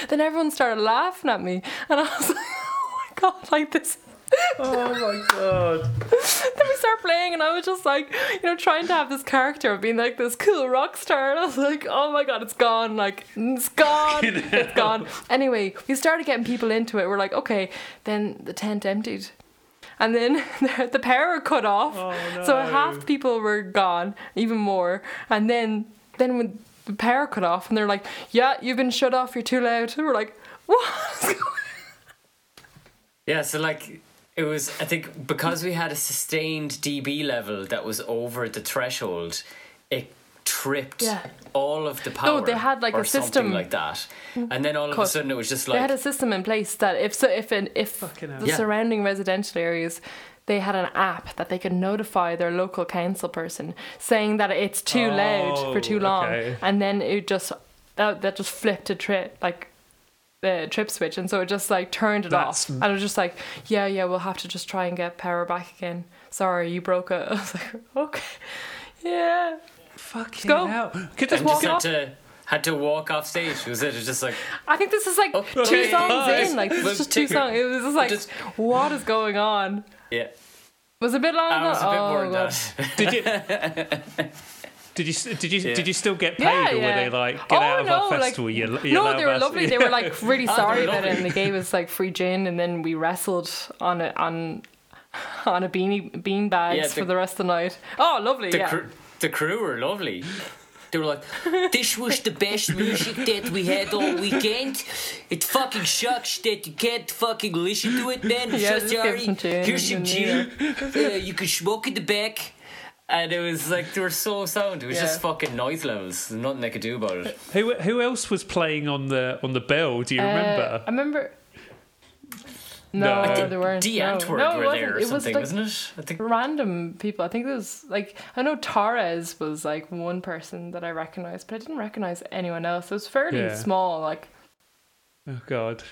then everyone started laughing at me, and I was like, oh my god! Like this Oh my god. then we start playing and I was just like, you know, trying to have this character of being like this cool rock star and I was like, oh my god, it's gone, like it's gone, it's gone. Anyway, we started getting people into it. We're like, okay, then the tent emptied. And then the the power cut off. Oh, So half the people were gone, even more. And then then when the power cut off and they're like, Yeah, you've been shut off, you're too loud. And we're like, What? Yeah, so like it was I think because we had a sustained dB level that was over the threshold, it tripped Yeah. all of the power. No, they had, like, or a system- like that. Mm-hmm. And then all of a sudden it was just like they had a system in place that if so if an, if the Yeah. surrounding residential areas they had an app that they could notify their local council person saying that it's too loud for too Oh, long okay. and then it just that, that just flipped a trip like the trip switch and so it just like turned it That's- off and it was just like yeah yeah we'll have to just try and get power back again sorry you broke it I was like okay yeah Fucking go. hell. Could Just and walk just had off. to had to walk off stage. Was it just like I think this is like oh, Okay. two songs Bye. in. Like this Well, is just two songs. It was just like, just- what is going on? yeah? Was it a bit long I was a bit oh, more than God. that. Did you? Did you did you Yeah. did you still get paid, Yeah, or were yeah. they like get oh out of no, our like festival? you, you no, allow they were us- lovely. They were like really Oh, sorry they were about it, and they gave us like free gin, and then we wrestled on a on on a beanie bean bags Yeah, the- for the rest of the night. Oh, lovely! The, yeah. cr- the crew were lovely. They were like, this was the best music that we had all weekend. It fucking sucks that you can't fucking listen to it, man. I'm Yeah, so just give sorry. some gin Here's some and, gin. Uh, you can smoke in the back. And it was like, they were so sound. It was Yeah. just fucking noise levels. There's nothing they could do about it. Who who else was playing on the on the bill? Do you Uh, remember? I remember. No. I think there weren't. D no. Antwerp no, were wasn't. there or it was something, like wasn't it? I think. random people. I think there was like I know Torres was like one person that I recognized, but I didn't recognize anyone else. It was fairly Yeah. small. Like Oh God,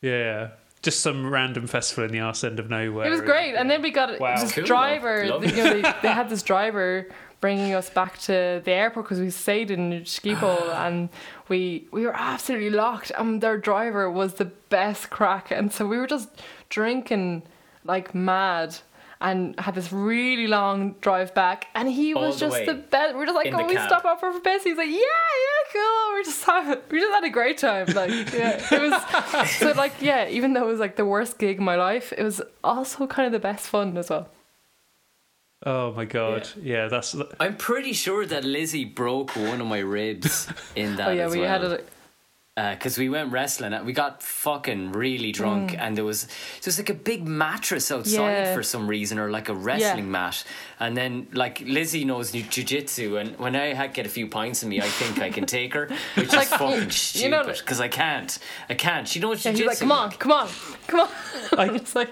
yeah, just some random festival in the arse end of nowhere. it was great, and then we got Wow. this Cool, though. driver. Love You know, they, they had this driver bringing us back to the airport because we stayed in Schiphol and we we were absolutely locked. And their driver was the best crack, and so we were just drinking like mad. And had this really long drive back, and he All was the just way. the best. We We're just like, In oh, we cab. stop off for a piss. He's like, yeah, yeah, cool. We're just having, we just had a great time. Like, yeah, it was so like, yeah. Even though it was like the worst gig in my life, it was also kind of the best fun as well. Oh my God, yeah, that's I'm pretty sure that Lizzie broke one of my ribs in oh, that. oh yeah, as we well. had it. Because we went wrestling and we got fucking really drunk Mm. and there was there was like a big mattress outside Yeah. for some reason or like a wrestling mat and then like Lizzie knows new jiu-jitsu and when I had get a few pints in me I think I can take her which Like, is fucking you stupid know- because I can't I can't she knows Yeah, jiu-jitsu he's like, come on, come on, come on. I- I'm just like,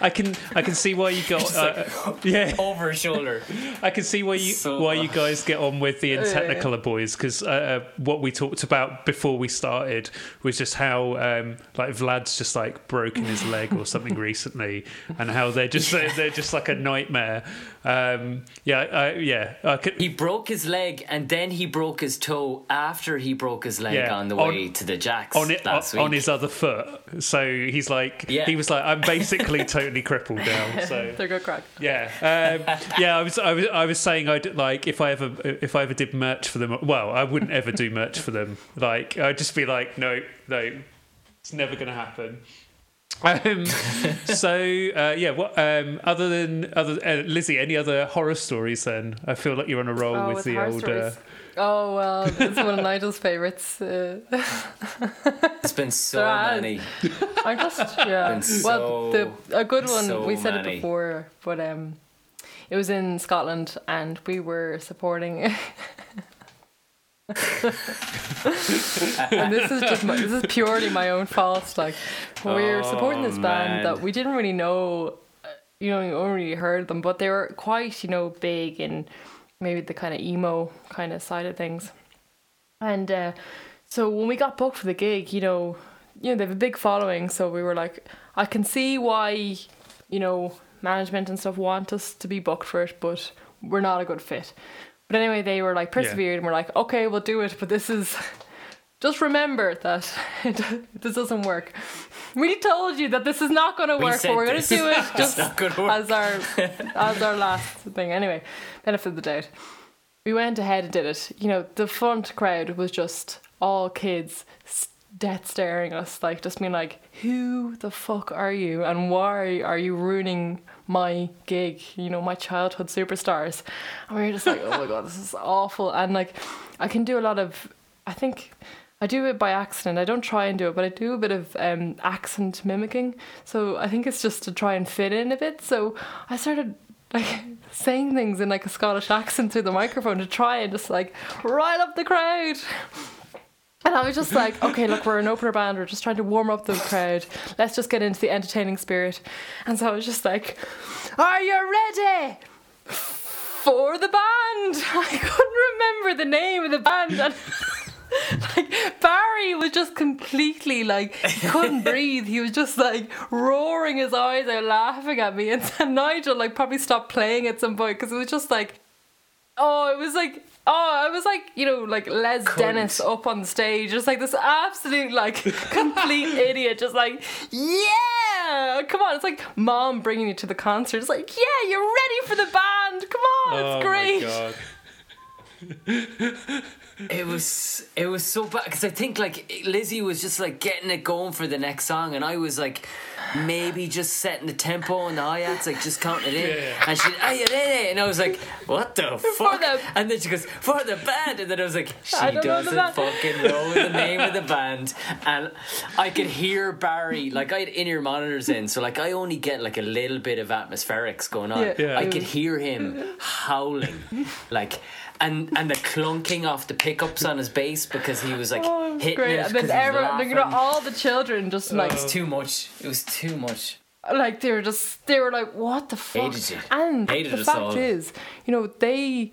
I can I can see why you got uh, yeah over her shoulder I can see why you So- why you guys get on with the yeah. Technicolor boys because uh, uh, what we talked about before we started was just how um, like Vlad's just like broken his leg or something recently, and how they're just they're, they're just like a nightmare. Um, yeah, I, yeah, I could, he broke his leg and then he broke his toe after he broke his leg Yeah, on the on- way to the jacks on it last on, week on his other foot. So he's like Yeah. he was like I'm basically totally crippled now. So they're good crack. Yeah, um, yeah. I was, I was, I was saying, I'd like if I ever, if I ever did merch for them. Well, I wouldn't ever do merch for them. Like, I'd just be like, no, no, it's never going to happen. Um, so uh, yeah, what um, other than other uh, Lizzie, any other horror stories? Then I feel like you're on a roll Oh, with with the horror old. Uh. Oh well, it's one of Nigel's favorites. Uh, it's been so many I just yeah. Been well, the a good one so we said many. it before, but um, it was in Scotland and we were supporting. and this is just my, this is purely my own fault. Like we were supporting this Oh, band man. that we didn't really know, uh, you know, we only really heard them, but they were quite you know big in maybe the kind of emo kind of side of things. And uh, so when we got booked for the gig, you know, you know they have a big following, so we were like, I can see why, you know, management and stuff want us to be booked for it, but we're not a good fit. But anyway, they were like persevered and we're like, okay, we'll do it, but this is. Just remember that this doesn't work. We told you that this is not going to work, but we're going to do it just not gonna work. as our as our last thing. Anyway, benefit of the doubt. We went ahead and did it. You know, the front crowd was just all kids, death staring us, like just being like, "Who the fuck are you? And why are you ruining my gig? You know, my childhood superstars." And we were just like, "Oh my god, this is awful." And like, I can do a lot of, I think. I do it by accident. I don't try and do it, but I do a bit of um, accent mimicking. So I think it's just to try and fit in a bit. So I started like saying things in like a Scottish accent through the microphone to try and just like rile up the crowd. And I was just like, okay, look, we're an opener band. We're just trying to warm up the crowd. Let's just get into the entertaining spirit. And so I was just like, are you ready? For the band. I couldn't remember the name of the band. And like Barry was just completely like he couldn't breathe. He was just like roaring his eyes out, laughing at me. And then Nigel like probably stopped playing at some point because it was just like, oh, it was like Oh, I was like, you know, like Les Couldn't. Dennis up on the stage, just like this absolute, like, complete idiot, just like, yeah, come on. It's like mom bringing you to the concert. It's like, yeah, you're ready for the band. Come on, oh it's great. my god. It was it was so bad because I think like Lizzie was just like getting it going for the next song, and I was like maybe just setting the tempo and the hi hats, like just counting it in, Yeah. and she you did it, and I was like, what the fuck? the- And then she goes for the band, and then I was like, she I don't know the doesn't fucking know the name of the band, and I could hear Barry like I had in ear monitors in, so like I only get like a little bit of atmospherics going on. Yeah. Yeah. I could hear him howling, like. And and the clunking off the pickups on his bass because he was like Oh, hitting great. it And then everyone, you know, all the children just like, It was too much. It was too much. like they were just, they were like, what the fuck? And Hated the fact all. is, you know, they.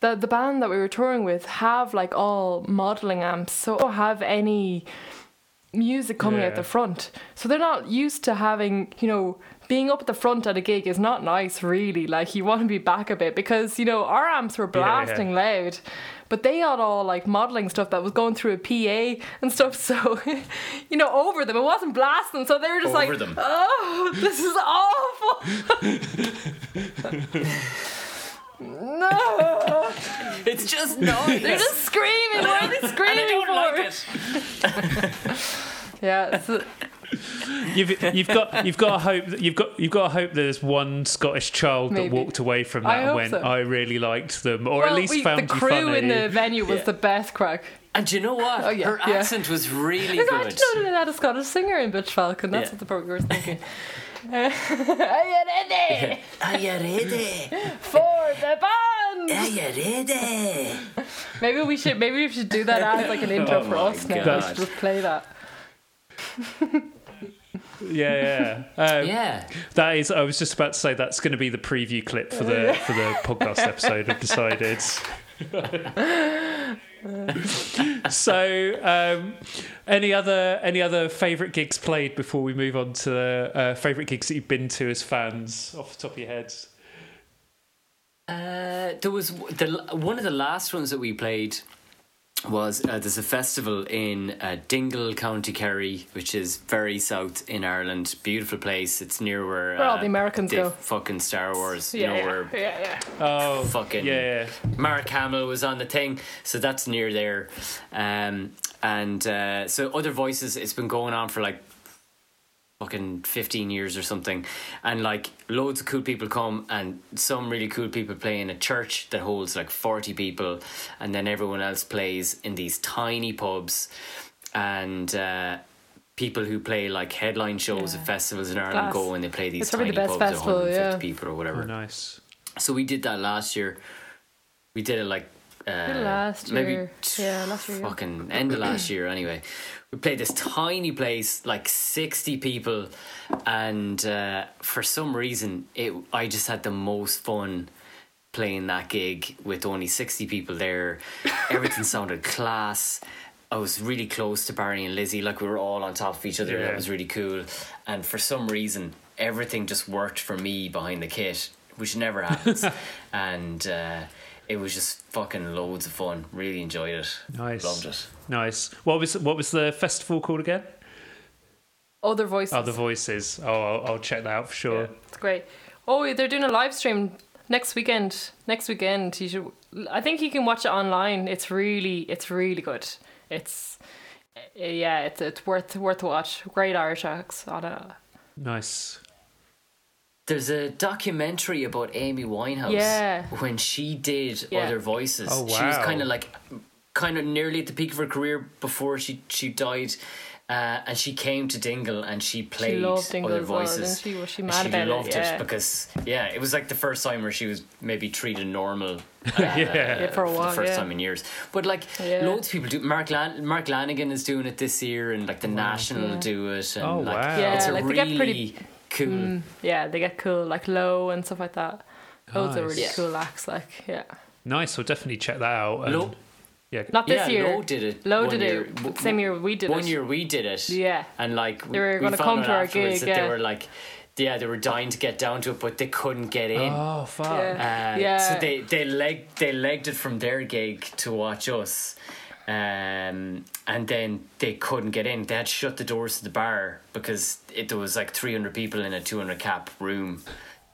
The, the band that we were touring with have like all modeling amps, so don't have any music coming Yeah. out the front. So they're not used to having, you know, being up at the front at a gig is not nice, really. Like, you want to be back a bit because, you know, our amps were Yeah, yeah. blasting loud, but they had all like modeling stuff that was going through a PA and stuff. So, you know, over them, it wasn't blasting. So they were just Over like, them. oh, this is awful. no, It's just noise. they're just screaming. What are they and screaming I don't for? like it. Yeah, it's, You've you've got you've got to hope that you've got you've got to hope there's one Scottish child Maybe. that walked away from I that and went, so. I really liked them, or well, at least we, found the you crew funny. in the venue was Yeah. the best crack. And do you know what? Oh, yeah, Her yeah. accent was really Because I good. didn't know they had a Scottish singer in Bitch Falcon. That's Yeah. what the program was thinking. Are you ready Are you ready? for the band? Are you ready? Maybe we should. Maybe we should do that as like an oh intro Oh for my us now. God. Just, just play that. Yeah, yeah. Um, Yeah. That is. I was just about to say that's going to be the preview clip for the for the podcast episode. I've decided. so, um, any other any other favourite gigs played before we move on to the uh, favourite gigs that you've been to as fans off the top of your heads? Uh, there was the one of the last ones that we played was uh, there's a festival in uh, Dingle, County Kerry, which is very south in Ireland. Beautiful place. It's near where, Where all uh, the Americans the go. Fucking Star Wars. Yeah, you know yeah, where yeah, yeah. Oh, Fucking- yeah. Mark Hamill was on the thing, so that's near there. Um, and uh, so other voices, it's been going on for like fucking 15 years or something and like loads of cool people come and some really cool people play in a church that holds like 40 people and then everyone else plays in these tiny pubs and uh people who play like headline shows Yeah. at festivals in Ireland Class. go and they play these It's tiny the best pubs festival, of 150 yeah. people or Oh, whatever nice. so we did that last year. We did it like uh, last maybe year. t- Yeah, last year. Fucking end of last year anyway. We played this tiny place, like sixty people, and uh, for some reason, it I just had the most fun playing that gig with only sixty people there. Everything sounded class. I was really close to Barry and Lizzie, like we were all on top of each other. Yeah. That was really cool. And for some reason, everything just worked for me behind the kit, which never happens. and uh, it was just fucking loads of fun. Really enjoyed it. Nice. Loved it. Nice. What was what was the festival called again? Other voices. Other Voices. Oh, I'll, I'll check that out for sure. Yeah, it's great. Oh, they're doing a live stream next weekend. Next weekend, you should. I think you can watch it online. It's really, it's really good. It's, uh, yeah, it's it's worth worth a watch. Great Irish acts on it. Nice. There's a documentary about Amy Winehouse. Yeah. When she did Yeah. Other Voices. Oh, She was kind of like, kind of nearly at the peak of her career before she, she died. Uh, and she came to Dingle and she played loved Dingle Other as well, Voices. didn't she? Was she And mad about it? loved Yeah. because, yeah, it was like the first time where she was maybe treated normal. Uh, Yeah. Yeah, for a while, the first yeah. time in years. But like Yeah. loads of people do. Mark Lan- Mark Lanegan is doing it this year, and like the National Yeah. do it. And Oh, like, wow. Yeah, it's a like really get pretty- cool. Mm, yeah, they get cool, like low and stuff like that. Those are really Nice. cool acts. Like, yeah, Nice. We'll definitely check that out. and- Low- yeah. not this yeah, year. Low did it. Low did year. it. Same year we did One it. year we did it. Yeah. And like They were we gonna found come to our afterwards gig, that yeah. they were like yeah, they were dying to get down to it, but they couldn't get in. Oh fuck! Yeah. Uh, Yeah. So they they legged they legged it from their gig to watch us, um, and then they couldn't get in. They had shut the doors to the bar because it there was like three hundred people in a two hundred cap room.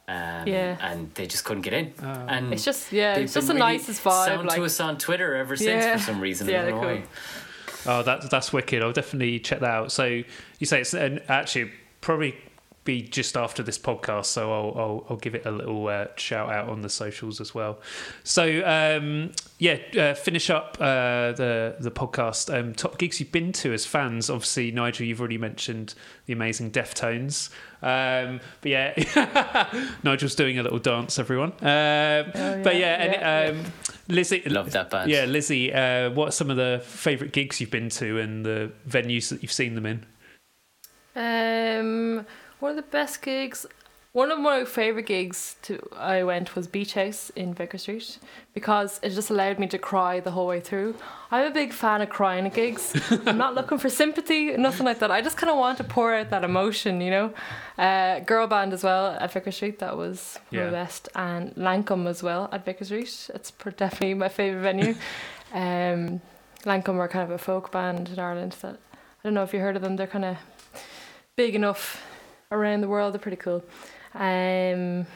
Um, Yeah. and they just couldn't get in. and It's just yeah, it's just the been really nicest vibe. Sound like to us on Twitter ever since Yeah. for some reason. Yeah, I don't know they're cool. Oh, that's that's wicked. I'll definitely check that out. So you say it's and actually probably be just after this podcast, so I'll I'll, I'll give it a little uh, shout out on the socials as well. So um, yeah, uh, finish up uh, the the podcast. Um, top gigs you've been to as fans. Obviously, Nigel, you've already mentioned the amazing Deftones. Um, but yeah, Nigel's doing a little dance, everyone. Um, But yeah, yeah, and, um, Lizzie, Love that band. yeah, Lizzie, uh, what are some of the favourite gigs you've been to and the venues that you've seen them in? Um, one of the best gigs, one of my favorite gigs to I went was Beach House in Vicar Street because it just allowed me to cry the whole way through. I'm a big fan of crying at gigs. I'm not looking for sympathy, nothing like that. I just kind of want to pour out that emotion, you know. Uh, girl band as well at Vicar Street, that was one of the best, and Lankum as well at Vicar Street. It's definitely my favorite venue. um, Lankum are kind of a folk band in Ireland that I don't know if you heard of them. They're kind of big enough around the world. They're pretty cool. Um,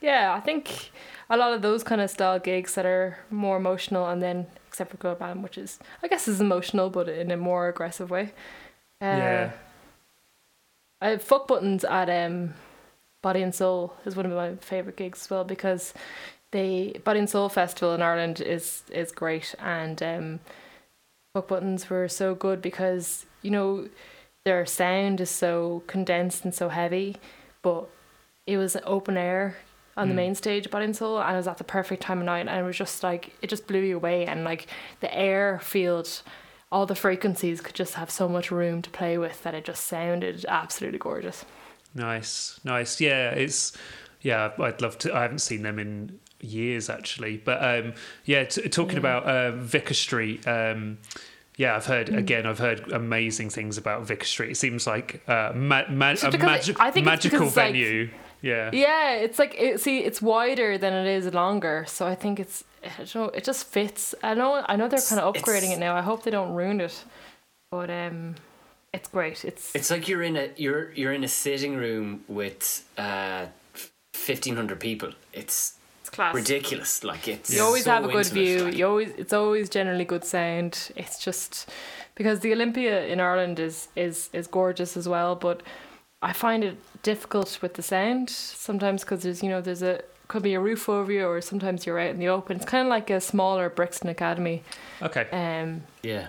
yeah, I think a lot of those kind of style gigs that are more emotional, and then except for Girl Band, which is I guess is emotional, but in a more aggressive way. Uh, Yeah. I have fuck buttons at um, Body and Soul is one of my favorite gigs as well because the Body and Soul Festival in Ireland is is great and um, fuck buttons were so good because you know their sound is so condensed and so heavy, but it was open air on the Mm. main stage, Body and Soul, and it was at the perfect time of night, and it was just like it just blew you away, and like the airfield, all the frequencies could just have so much room to play with that it just sounded absolutely gorgeous. Nice, nice. Yeah, it's yeah. I'd love to. I haven't seen them in years actually, but um, yeah. T- talking about uh, Vicar Street. Um, yeah, I've heard again. I've heard amazing things about Vicar Street. It seems like uh, ma- ma- a magi- I think magical because, like- venue. yeah, Yeah, it's like it, see, it's wider than it is longer, so I think it's I don't know, it just fits. I know I know they're kind of It's- upgrading it now. I hope they don't ruin it, but um, it's great. It's It's like you're in a you're you're in a sitting room with uh, fifteen hundred people. It's it's class. ridiculous. Like it's You always so have a good intimate, view. like. You always it's always generally good sound. It's just because the Olympia in Ireland is is is gorgeous as well, but I find it difficult with the sound sometimes because there's you know there's a could be a roof over you or sometimes you're out in the open. It's kind of like a smaller Brixton Academy. okay. Um, Yeah.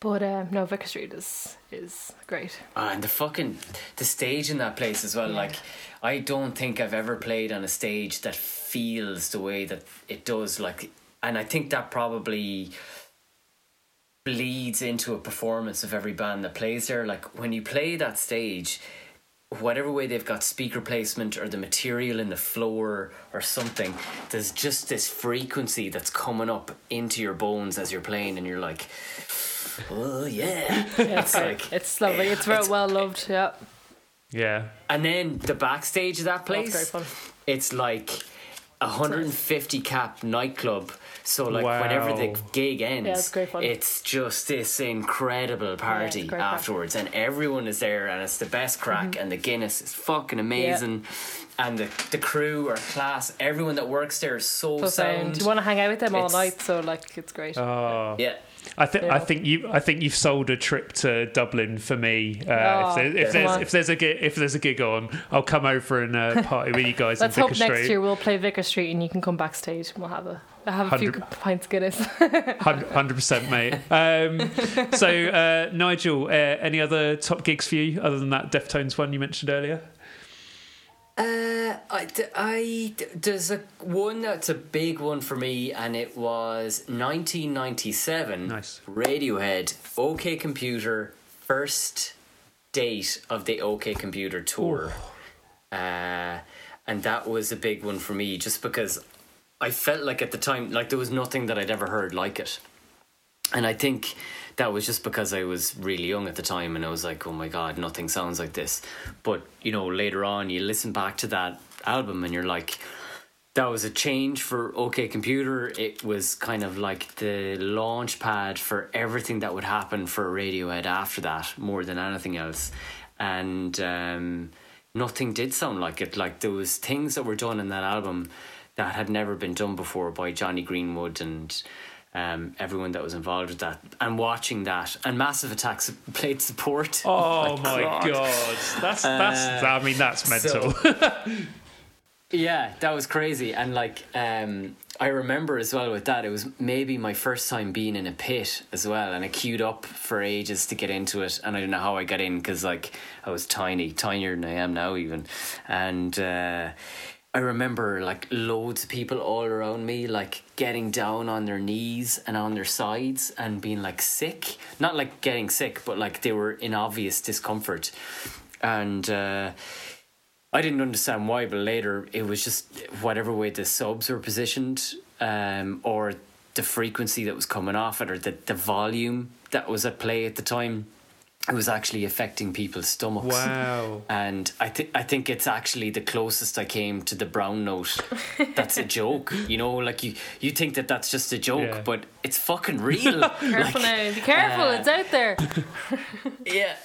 but um, no, Vicar Street is is great. Ah, and the fucking the stage in that place as well. Yeah. Like, I don't think I've ever played on a stage that feels the way that it does. Like, and I think that probably bleeds into a performance of every band that plays there. Like when you play that stage, whatever way they've got speaker placement or the material in the floor or something, there's just this frequency that's coming up into your bones as you're playing, and you're like, oh yeah. Yeah, It's it's, like- it's lovely. It's very it's- well loved. Yeah, Yeah, And then the backstage of that place, fun. it's like a 150 cap nightclub. So like whenever the gig ends, Yeah, it's great fun. it's just this incredible party great crack. afterwards, and everyone is there, and it's the best crack, mm-hmm. and the Guinness is fucking amazing, and the the crew are class. Everyone that works there is so, So sound. sound. You want to hang out with them all night, so like it's great. oh, yeah, I think I think you I think you've sold a trip to Dublin for me. Uh, Oh, if, there, if there's on. if there's a gig if there's a gig on, I'll come over and uh, party with you guys Let's in hope Vicar next year we'll play Vicar Street and you can come backstage and we'll have a have a few pints of Guinness. Hundred percent, mate. Um, so, uh, Nigel, uh, any other top gigs for you other than that Deftones one you mentioned earlier? Uh, I, I there's a one that's a big one for me, and it was 1997. Nice. Radiohead, OK Computer, first date of the OK Computer tour, uh, and that was a big one for me, just because I felt like at the time, like there was nothing that I'd ever heard like it, and I think that was just because I was really young at the time and I was like, oh my god, nothing sounds like this. But, you know, later on, you listen back to that album and you're like, that was a change for OK Computer. It was kind of like the launch pad for everything that would happen for Radiohead after that, more than anything else. And um, nothing did sound like it. Like there was things that were done in that album that had never been done before by Jonny Greenwood and um, everyone that was involved with that. And watching that, and Massive Attacks played support. Oh my god, that's that's. I mean, that's mental. So, yeah, that was crazy. And like, um, I remember as well with that, it was maybe my first time being in a pit as well, and I queued up for ages to get into it, and I don't know how I got in because like I was tiny, tinier than I am now even, and. Uh, I remember like loads of people all around me like getting down on their knees and on their sides and being like sick. Not like getting sick, but like they were in obvious discomfort. And uh, I didn't understand why, but later it was just whatever way the subs were positioned um, or the frequency that was coming off it or the, the volume that was at play at the time it was actually affecting people's stomachs. Wow. And I think I think it's actually the closest I came to the brown note. That's a joke, you know. Like you, you think that that's just a joke, yeah. but it's fucking real. careful like, now, be careful, uh, it's out there. yeah,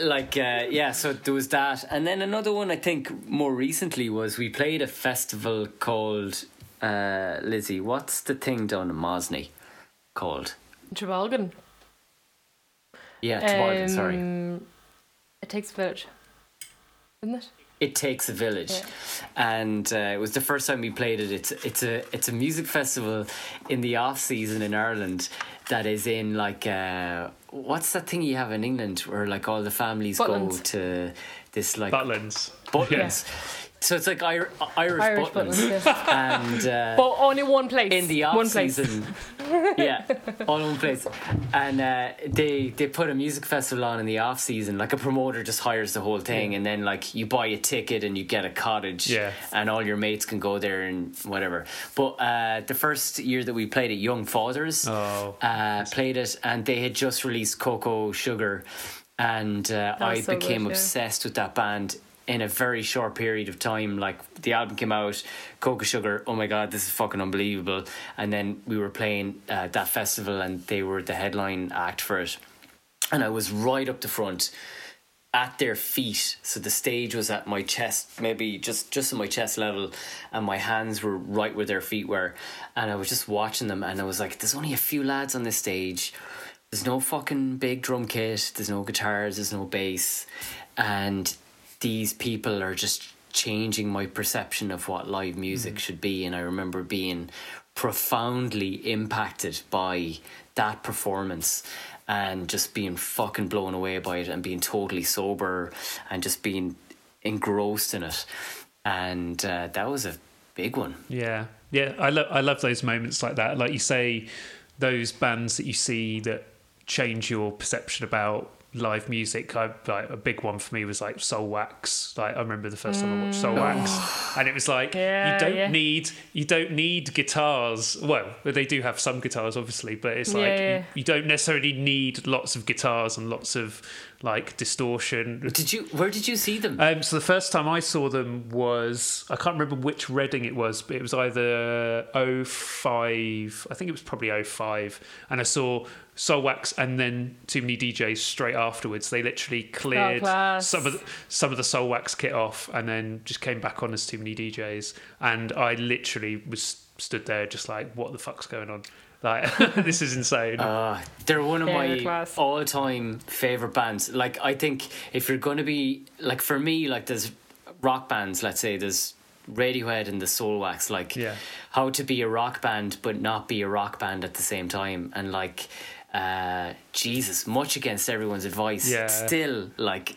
like uh, yeah. So there was that, and then another one I think more recently was we played a festival called uh, Lizzie. What's the thing down in Mosney called? Trabolgan. Yeah, Toboggan, um, sorry. It takes a village, isn't it? It takes a village, yeah. and uh, it was the first time we played it. It's it's a it's a music festival in the off season in Ireland that is in like uh, what's that thing you have in England where like all the families Butlins. go to this like Butlins. Butlins. Yeah. So it's like Irish, Irish, Irish Butlins, Butlins yeah. and uh, but only one place in the off one season. yeah, all in one place, and uh, they they put a music festival on in the off season. Like a promoter just hires the whole thing, yeah. and then like you buy a ticket and you get a cottage, yeah. and all your mates can go there and whatever. But uh, the first year that we played it, Young Fathers oh, uh, played it, and they had just released Cocoa Sugar and uh, I so became good, yeah. obsessed with that band in a very short period of time. Like the album came out, Cocoa Sugar, oh my god, this is fucking unbelievable. And then we were playing uh, that festival and they were the headline act for it. And I was right up the front at their feet. So the stage was at my chest, maybe just just at my chest level, and my hands were right where their feet were. And I was just watching them and I was like, there's only a few lads on this stage. There's no fucking big drum kit, there's no guitars, there's no bass. And these people are just changing my perception of what live music mm. should be. And I remember being profoundly impacted by that performance and just being fucking blown away by it and being totally sober and just being engrossed in it. And uh, that was a big one. Yeah. Yeah. I love, I love those moments like that. Like you say, those bands that you see that change your perception about live music, I, like a big one for me was like Soulwax. Like I remember the first time I watched Soulwax, mm. and it was like yeah, you don't yeah. need you don't need guitars. Well, they do have some guitars, obviously, but it's like yeah, you, you, don't necessarily need lots of guitars and lots of like distortion. Did you? Where did you see them? Um, so the first time I saw them was I can't remember which Reading it was, but it was either 05, I think it was probably 05, and I saw Soulwax and then 2ManyDJs straight afterwards. They literally cleared oh, some of the, some of the Soulwax kit off and then just came back on as 2ManyDJs. And I literally was stood there just like, what the fuck's going on? Like this is insane. Uh, they're one of yeah, my all-time favorite bands. Like I think if you're going to be like for me, like there's rock bands. Let's say there's Radiohead and the Soulwax. Like yeah. how to be a rock band but not be a rock band at the same time, and like uh, Jesus, much against everyone's advice. Yeah. Still, like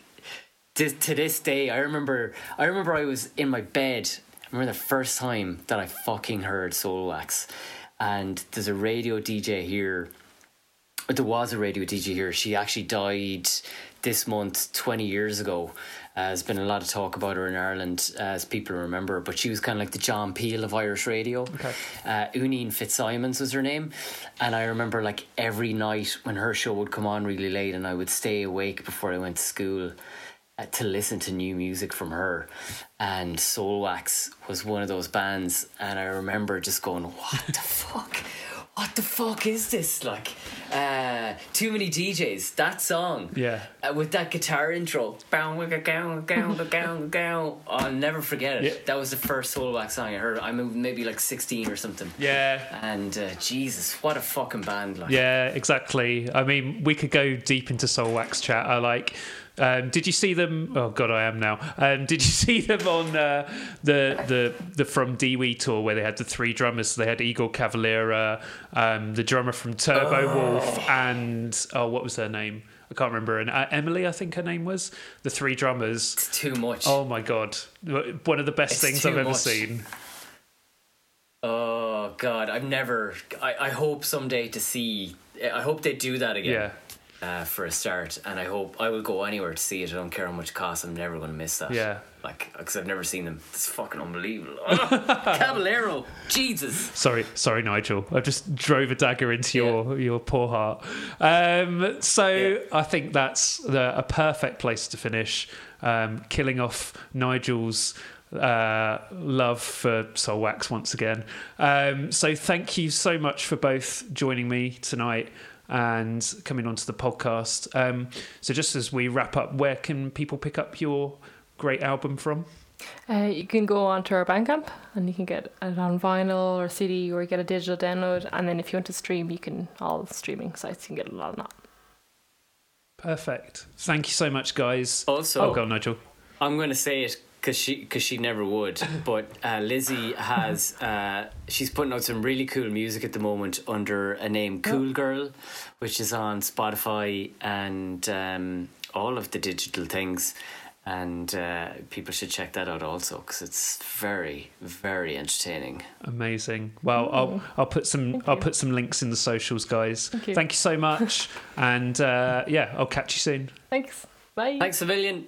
to, to this day, I remember. I remember I was in my bed. I remember the first time that I fucking heard Soulwax, and there's a radio DJ here. There was a radio DJ here. She actually died this month, twenty years ago, Uh, there's been a lot of talk about her in Ireland, uh, as people remember, but she was kind of like the John Peel of Irish radio. Okay. Uh, Uaneen Fitzsimons was her name. And I remember like every night when her show would come on really late and I would stay awake before I went to school to listen to new music from her. And Soulwax was one of those bands. And I remember just going, what the fuck? What the fuck is this? Like, uh, too many DJs. That song. Yeah. Uh, with that guitar intro. I'll never forget it. Yeah. That was the first Soulwax song I heard. I'm maybe like 16 or something. Yeah. And uh, Jesus, what a fucking band! Like, Yeah, exactly. I mean, we could go deep into Soulwax chat. I like. Um, did you see them? Oh God, I am now. Um, did you see them on uh, the the the From Deewee tour where they had the three drummers? They had Igor Cavalera, um, the drummer from Turbowolf, and oh, what was their name? I can't remember. And uh, Emily, I think her name was. The three drummers. it's too much. Oh my God, one of the best It's things I've ever much. seen. Oh God, I've never. I, I hope someday to see. I hope they do that again. Yeah. Uh, for a start, and I hope I will go anywhere to see it. I don't care how much it costs. I'm never going to miss that. Yeah. Like, because I've never seen them. It's fucking unbelievable. Oh, Cavalera, Jesus. Sorry, sorry, Nigel. I just drove a dagger into your your poor heart. Um, so Yeah. I think that's the, a perfect place to finish. Um, killing off Nigel's uh, love for Soulwax once again. Um, so thank you so much for both joining me tonight and coming onto the podcast. Um, so just as we wrap up, where can people pick up your great album from? Uh, you can go onto our Bandcamp and you can get it on vinyl or CD or you get a digital download. And then if you want to stream, you can all streaming sites you can get it on that. Perfect. Thank you so much, guys. Also, Oh, go on, Nigel. I'm going to say it because she cause she never would. But uh, Lizzie has uh, she's putting out some really cool music at the moment under a name Cool Girl, which is on Spotify and um, all of the digital things. And uh, people should check that out also because it's very very entertaining. Amazing. Well, I'll I'll put some Thank I'll you. put some links in the socials, guys. Thank you. Thank you so much, and uh, yeah, I'll catch you soon. Thanks. Bye. Thanks, Civilian.